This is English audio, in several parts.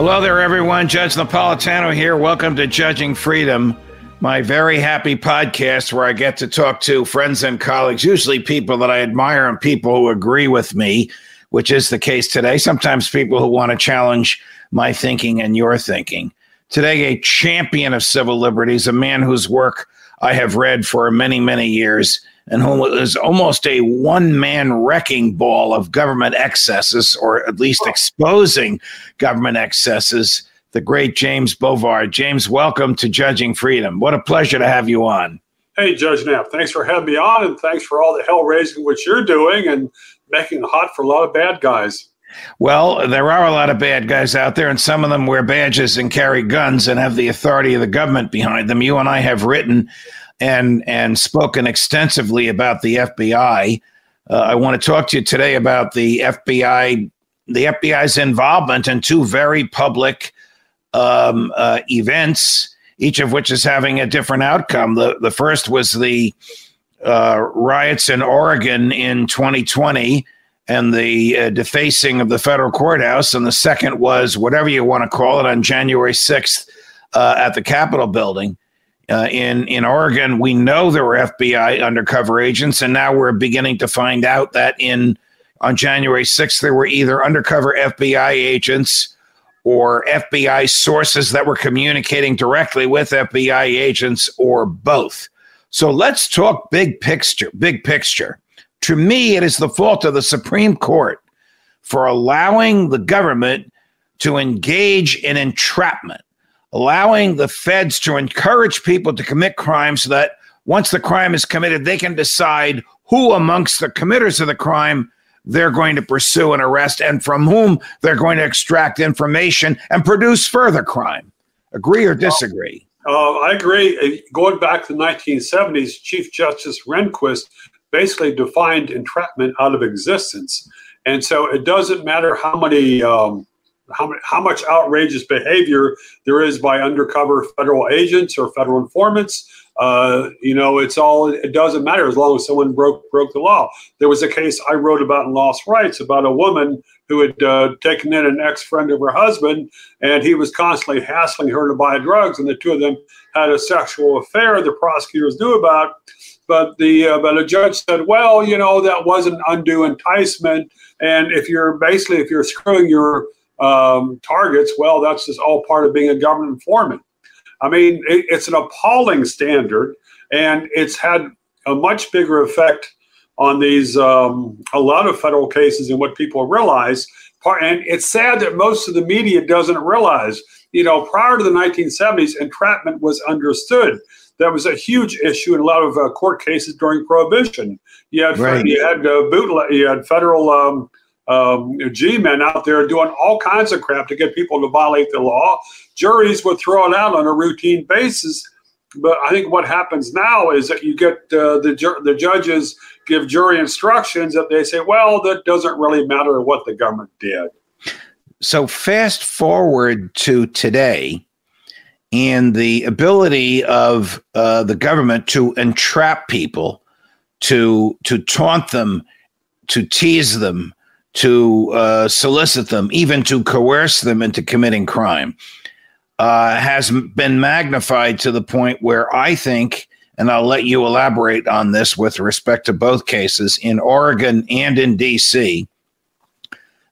Hello there, everyone. Judge Napolitano here. Welcome to Judging Freedom, my very happy podcast where I get to talk to friends and colleagues, usually people that I admire and people who agree with me, which is the case today. Sometimes people who want to challenge my thinking and your thinking. Today, a champion of civil liberties, a man whose work I have read for many, many years and who is almost a one man wrecking ball of government excesses, or at least exposing government excesses, the great James Bovard. James, welcome to Judging Freedom. What a pleasure to have you on. Hey, Judge Nap, thanks for having me on, and thanks for all the hell raising which you're doing and making it hot for a lot of bad guys. Well, there are a lot of bad guys out there, and some of them wear badges and carry guns and have the authority of the government behind them. You and I have written and and spoken extensively about the FBI. Uh, I want to talk to you today about the FBI, the FBI's involvement in two very public um, uh, events, each of which is having a different outcome. The the first was the uh, riots in Oregon in 2020 and the uh, defacing of the federal courthouse, and the second was whatever you want to call it on January 6th uh, at the Capitol building. Uh, in in Oregon, we know there were FBI undercover agents, and now we're beginning to find out that in on January 6th there were either undercover FBI agents or FBI sources that were communicating directly with FBI agents, or both. So let's talk big picture. Big picture. To me, it is the fault of the Supreme Court for allowing the government to engage in entrapment allowing the feds to encourage people to commit crimes so that once the crime is committed, they can decide who amongst the committers of the crime they're going to pursue and arrest and from whom they're going to extract information and produce further crime. Agree or disagree? Uh, I agree. Uh, going back to the 1970s, Chief Justice Rehnquist basically defined entrapment out of existence. And so it doesn't matter how many um, how, how much outrageous behavior there is by undercover federal agents or federal informants. Uh, you know, it's all, it doesn't matter as long as someone broke, broke the law. There was a case I wrote about in Lost Rights about a woman who had uh, taken in an ex friend of her husband, and he was constantly hassling her to buy drugs, and the two of them had a sexual affair the prosecutors knew about. But the uh, but a judge said, well, you know, that wasn't undue enticement, and if you're basically if you're screwing your um, targets, well, that's just all part of being a government informant. I mean, it, it's an appalling standard, and it's had a much bigger effect on these um, a lot of federal cases than what people realize. And it's sad that most of the media doesn't realize. You know, prior to the 1970s, entrapment was understood. That was a huge issue in a lot of uh, court cases during Prohibition. You had right. you had uh, bootleg, you had federal um, um, G men out there doing all kinds of crap to get people to violate the law. Juries would throw it out on a routine basis. But I think what happens now is that you get uh, the ju- the judges give jury instructions that they say, well, that doesn't really matter what the government did. So fast forward to today, and the ability of uh, the government to entrap people, to to taunt them, to tease them, to uh, solicit them, even to coerce them into committing crime, uh, has been magnified to the point where I think, and I'll let you elaborate on this with respect to both cases in Oregon and in DC.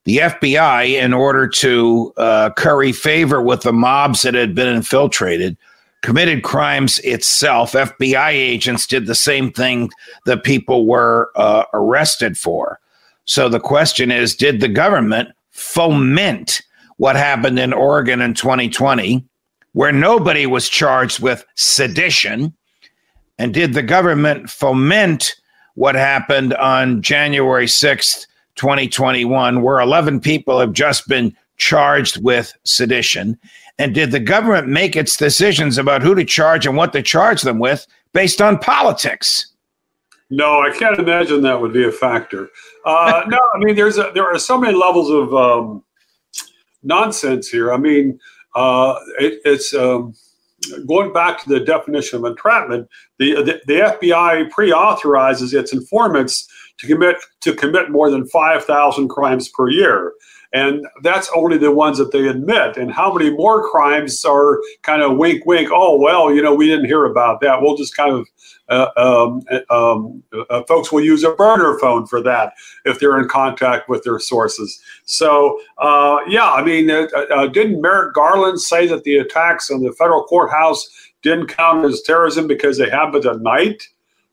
The FBI, in order to uh, curry favor with the mobs that had been infiltrated, committed crimes itself. FBI agents did the same thing that people were uh, arrested for. So the question is Did the government foment what happened in Oregon in 2020, where nobody was charged with sedition? And did the government foment what happened on January 6th, 2021, where 11 people have just been charged with sedition? And did the government make its decisions about who to charge and what to charge them with based on politics? No, I can't imagine that would be a factor. Uh, no, I mean, there's a, there are so many levels of um, nonsense here. I mean, uh, it, it's um, going back to the definition of entrapment. The, the, the FBI pre-authorizes its informants to commit to commit more than five thousand crimes per year and that's only the ones that they admit. And how many more crimes are kind of wink, wink? Oh well, you know, we didn't hear about that. We'll just kind of uh, um, um, uh, folks will use a burner phone for that if they're in contact with their sources. So uh, yeah, I mean, uh, uh, didn't Merrick Garland say that the attacks on the federal courthouse didn't count as terrorism because they happened at night?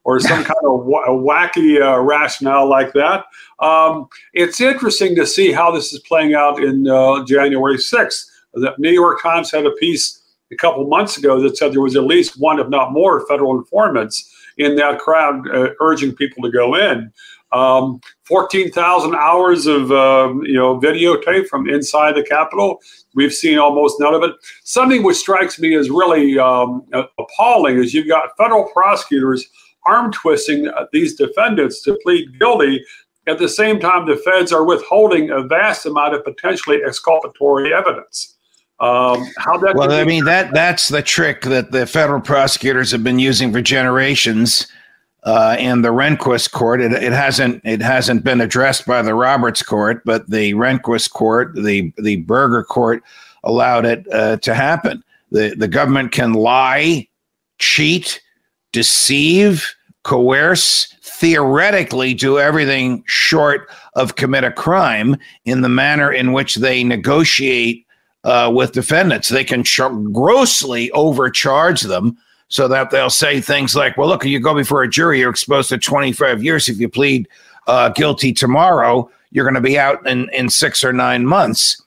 Or some kind of wacky uh, rationale like that. Um, it's interesting to see how this is playing out in uh, January 6th. The New York Times had a piece a couple months ago that said there was at least one, if not more, federal informants in that crowd uh, urging people to go in. Um, 14,000 hours of um, you know videotape from inside the Capitol. We've seen almost none of it. Something which strikes me as really um, appalling is you've got federal prosecutors arm twisting these defendants to plead guilty. At the same time, the feds are withholding a vast amount of potentially exculpatory evidence. Um, how that well, I mean that that's the trick that the federal prosecutors have been using for generations. Uh, in the Rehnquist court, it, it hasn't it hasn't been addressed by the Roberts court, but the Rehnquist court, the the Burger court, allowed it uh, to happen. The the government can lie, cheat, deceive, coerce, theoretically do everything short of commit a crime in the manner in which they negotiate uh, with defendants. They can grossly overcharge them so that they'll say things like, well, look, you go before a jury, you're exposed to 25 years. If you plead uh, guilty tomorrow, you're going to be out in, in six or nine months.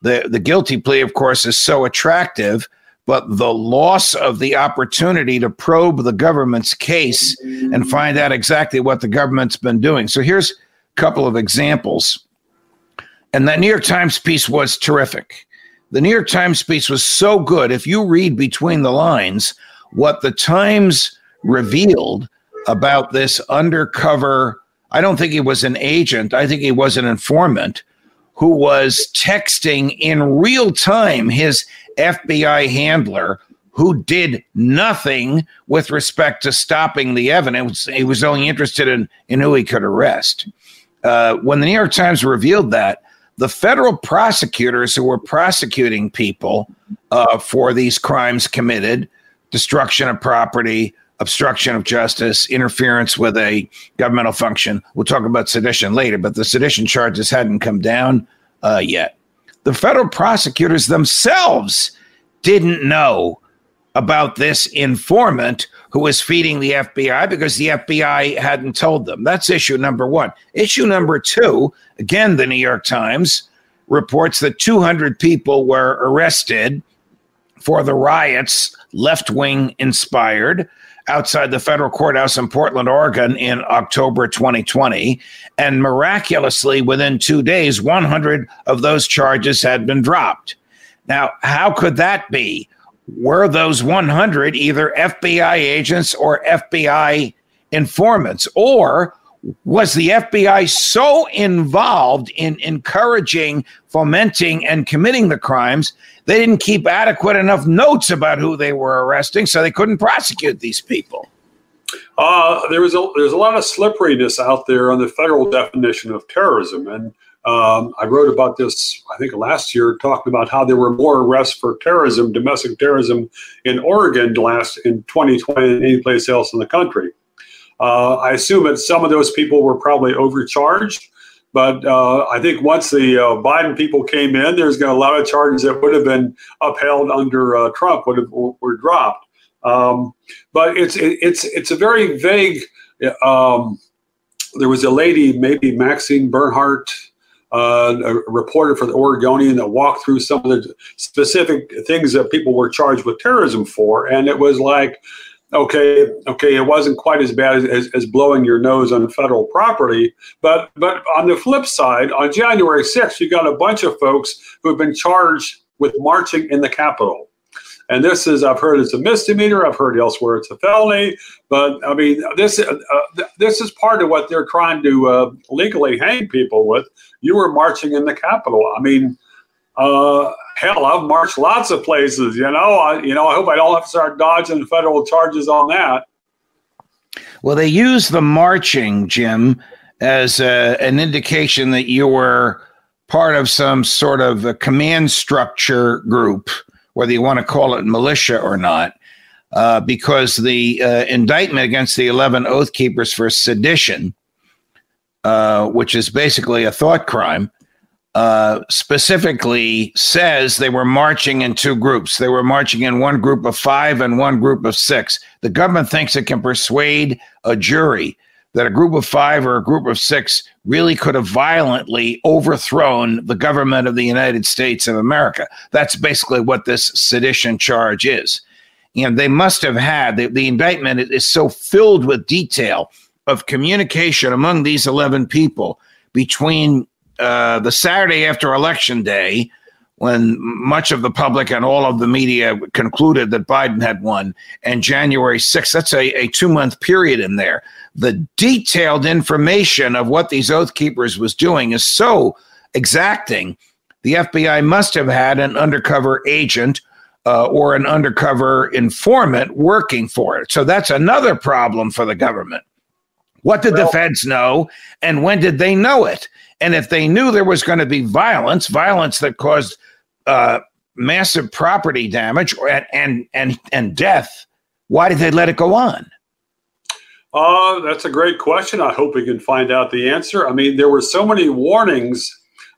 The, the guilty plea, of course, is so attractive but the loss of the opportunity to probe the government's case and find out exactly what the government's been doing. So here's a couple of examples. And that New York Times piece was terrific. The New York Times piece was so good. If you read between the lines, what the Times revealed about this undercover, I don't think he was an agent, I think he was an informant who was texting in real time his FBI handler who did nothing with respect to stopping the evidence. He was only interested in, in who he could arrest. Uh, when the New York Times revealed that, the federal prosecutors who were prosecuting people uh, for these crimes committed destruction of property, obstruction of justice, interference with a governmental function. We'll talk about sedition later, but the sedition charges hadn't come down uh, yet the federal prosecutors themselves didn't know about this informant who was feeding the FBI because the FBI hadn't told them. That's issue number one. Issue number two, again, the New York Times reports that 200 people were arrested for the riots, left wing inspired, outside the federal courthouse in Portland, Oregon in October 2020. And miraculously, within two days, 100 of those charges had been dropped. Now, how could that be? Were those 100 either FBI agents or FBI informants? Or was the FBI so involved in encouraging, fomenting, and committing the crimes, they didn't keep adequate enough notes about who they were arresting, so they couldn't prosecute these people? Uh, there was a, there's a lot of slipperiness out there on the federal definition of terrorism, and um, I wrote about this I think last year, talking about how there were more arrests for terrorism, domestic terrorism, in Oregon last in 2020 than any place else in the country. Uh, I assume that some of those people were probably overcharged, but uh, I think once the uh, Biden people came in, there's going to a lot of charges that would have been upheld under uh, Trump would have were dropped. Um, but it's it, it's it's a very vague. Um, there was a lady, maybe Maxine Bernhardt, uh, a reporter for the Oregonian that walked through some of the specific things that people were charged with terrorism for, and it was like okay, okay, it wasn't quite as bad as, as, blowing your nose on federal property. But but on the flip side, on January 6th, you got a bunch of folks who have been charged with marching in the Capitol. And this is, I've heard it's a misdemeanor. I've heard elsewhere it's a felony. But I mean, this uh, this is part of what they're trying to uh, legally hang people with. You were marching in the Capitol. I mean, uh, hell, I've marched lots of places. You know, I, you know, I hope I don't have to start dodging federal charges on that. Well, they use the marching, Jim, as a, an indication that you were part of some sort of a command structure group, whether you want to call it militia or not, uh, because the uh, indictment against the 11 Oath Keepers for sedition, uh, which is basically a thought crime, uh, specifically says they were marching in two groups. They were marching in one group of five and one group of six. The government thinks it can persuade a jury that a group of five or a group of six really could have violently overthrown the government of the United States of America. That's basically what this sedition charge is. And they must have had the, the indictment is so filled with detail of communication among these 11 people between uh, the Saturday after election day, when much of the public and all of the media concluded that Biden had won, and January 6th, that's a, a two month period in there. The detailed information of what these Oath Keepers was doing is so exacting. The FBI must have had an undercover agent uh, or an undercover informant working for it. So that's another problem for the government. What did well, the feds know, and when did they know it? And if they knew there was going to be violence, violence that caused uh, massive property damage and, and and and death, why did they let it go on? Uh, that's a great question. I hope we can find out the answer. I mean, there were so many warnings.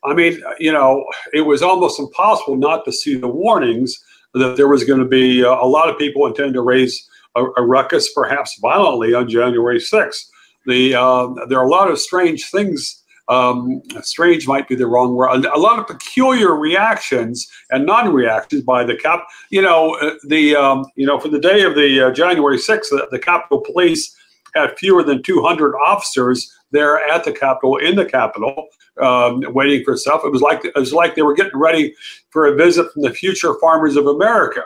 I mean, you know, it was almost impossible not to see the warnings that there was going to be uh, a lot of people intending to raise a, a, ruckus, perhaps violently, on January 6th. The uh, there are a lot of strange things um, strange might be the wrong word. A lot of peculiar reactions and non-reactions by the cap. You know, uh, the um, you know for the day of the uh, January sixth, the, the Capitol Police had fewer than 200 officers there at the Capitol in the Capitol, um, waiting for stuff. It was like it was like they were getting ready for a visit from the future farmers of America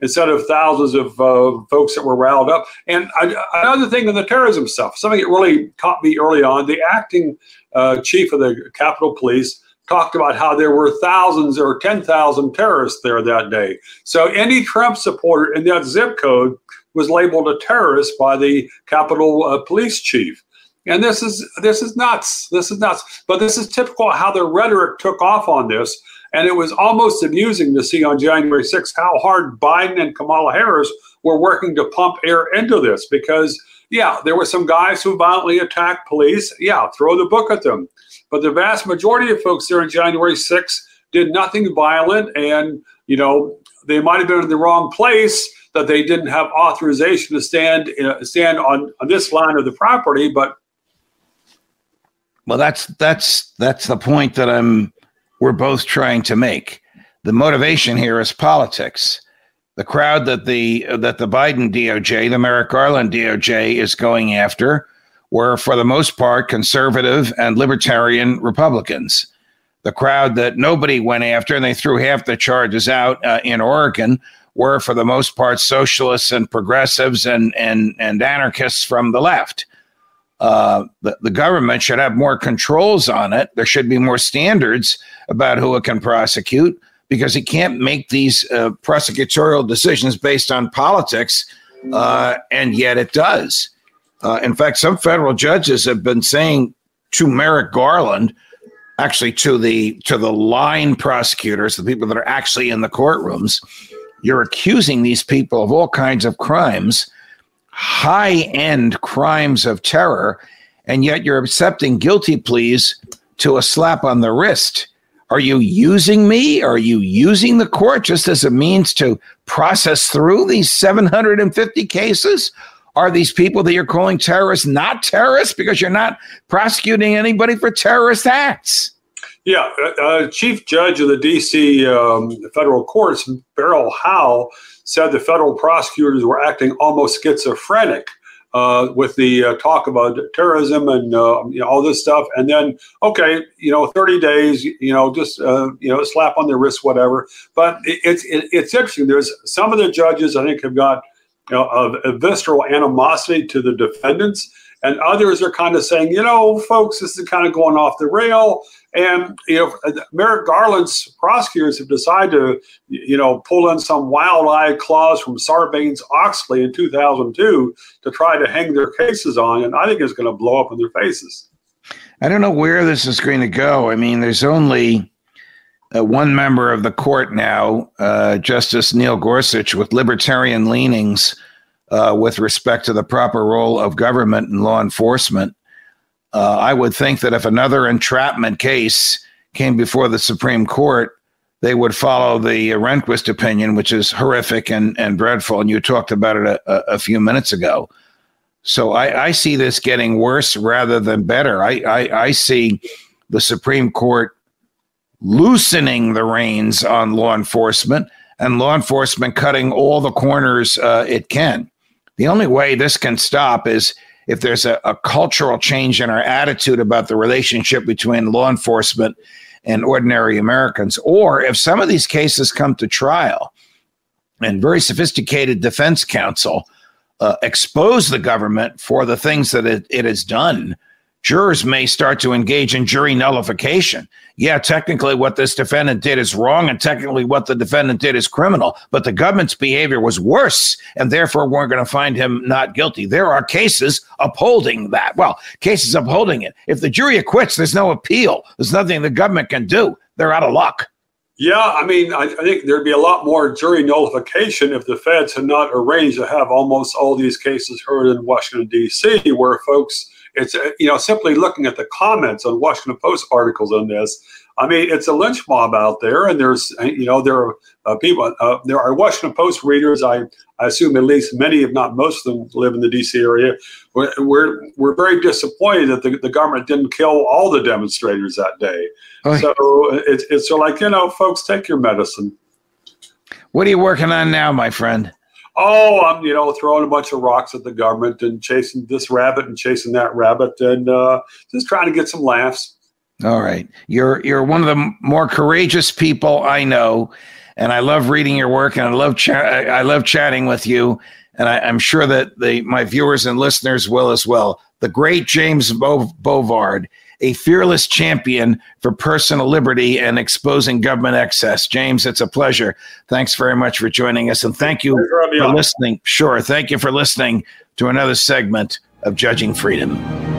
instead of thousands of uh, folks that were riled up. And I, another thing in the terrorism stuff, something that really caught me early on, the acting uh, chief of the Capitol Police talked about how there were thousands or 10,000 terrorists there that day. So any Trump supporter in that zip code was labeled a terrorist by the Capitol uh, Police chief. And this is this is nuts. This is nuts. But this is typical how the rhetoric took off on this. And it was almost amusing to see on January 6th how hard Biden and Kamala Harris were working to pump air into this because yeah, there were some guys who violently attacked police. Yeah, throw the book at them. But the vast majority of folks there on January 6th did nothing violent, and you know they might have been in the wrong place. That they didn't have authorization to stand uh, stand on, on this line of the property, but well, that's that's that's the point that I'm we're both trying to make. The motivation here is politics the crowd that the that the Biden DOJ, the Merrick Garland DOJ, is going after were, for the most part, conservative and libertarian Republicans. The crowd that nobody went after, and they threw half the charges out uh, in Oregon, were, for the most part, socialists and progressives and and and anarchists from the left. Uh, the, the government should have more controls on it. There should be more standards about who it can prosecute because it can't make these uh, prosecutorial decisions based on politics, uh, and yet it does. Uh, in fact, some federal judges have been saying to Merrick Garland, actually to the to the line prosecutors, the people that are actually in the courtrooms, you're accusing these people of all kinds of crimes, high end crimes of terror, and yet you're accepting guilty pleas to a slap on the wrist are you using me? Are you using the court just as a means to process through these 750 cases? Are these people that you're calling terrorists not terrorists because you're not prosecuting anybody for terrorist acts? Yeah, uh, uh Chief Judge of the D.C. Um, federal courts, Beryl Howell, said the federal prosecutors were acting almost schizophrenic uh, with the uh, talk about terrorism and uh, you know, all this stuff, and then okay, you know, 30 days, you know, just uh, you know, slap on the wrist, whatever. But it, it's it, it's interesting. There's some of the judges I think have got you know, a, a visceral animosity to the defendants, and others are kind of saying, you know, folks, this is kind of going off the rail. And you know, Merrick Garland's prosecutors have decided to, you know, pull in some wild-eyed clause from Sarbanes-Oxley in 2002 to try to hang their cases on, and I think it's going to blow up in their faces. I don't know where this is going to go. I mean, there's only uh, one member of the court now, uh, Justice Neil Gorsuch, with libertarian leanings uh, with respect to the proper role of government and law enforcement. Uh, I would think that if another entrapment case came before the Supreme Court, they would follow the Rehnquist opinion, which is horrific and, and dreadful. And you talked about it a, a few minutes ago. So I, I, see this getting worse rather than better. I, I, I see the Supreme Court loosening the reins on law enforcement and law enforcement cutting all the corners uh, it can. The only way this can stop is if there's a, a cultural change in our attitude about the relationship between law enforcement and ordinary Americans, or if some of these cases come to trial and very sophisticated defense counsel uh, expose the government for the things that it, it has done jurors may start to engage in jury nullification. Yeah, technically, what this defendant did is wrong, and technically, what the defendant did is criminal, but the government's behavior was worse, and therefore, we're going to find him not guilty. There are cases upholding that. Well, cases upholding it. If the jury acquits, there's no appeal, there's nothing the government can do. They're out of luck. Yeah, I mean, I, I, think there'd be a lot more jury nullification if the feds had not arranged to have almost all these cases heard in Washington, D.C., where folks it's you know simply looking at the comments on Washington Post articles on this. I mean, it's a lynch mob out there, and there's uh, you know there are uh, people uh, there are Washington Post readers. I I assume at least many, if not most of them, live in the D.C. area. We're we're, we're very disappointed that the, the government didn't kill all the demonstrators that day. Oh. So it's it's so like you know, folks, take your medicine. What are you working on now, my friend? oh, I'm you know throwing a bunch of rocks at the government and chasing this rabbit and chasing that rabbit and uh, just trying to get some laughs. All right, you're you're one of the more courageous people I know, and I love reading your work and I love chat. I love chatting with you, and I, am sure that the my viewers and listeners will as well. The great James Bo- Bovard a fearless champion for personal liberty and exposing government excess. James, it's a pleasure. Thanks very much for joining us. And thank you for listening. Sure. Thank you for listening to another segment of Judging Freedom.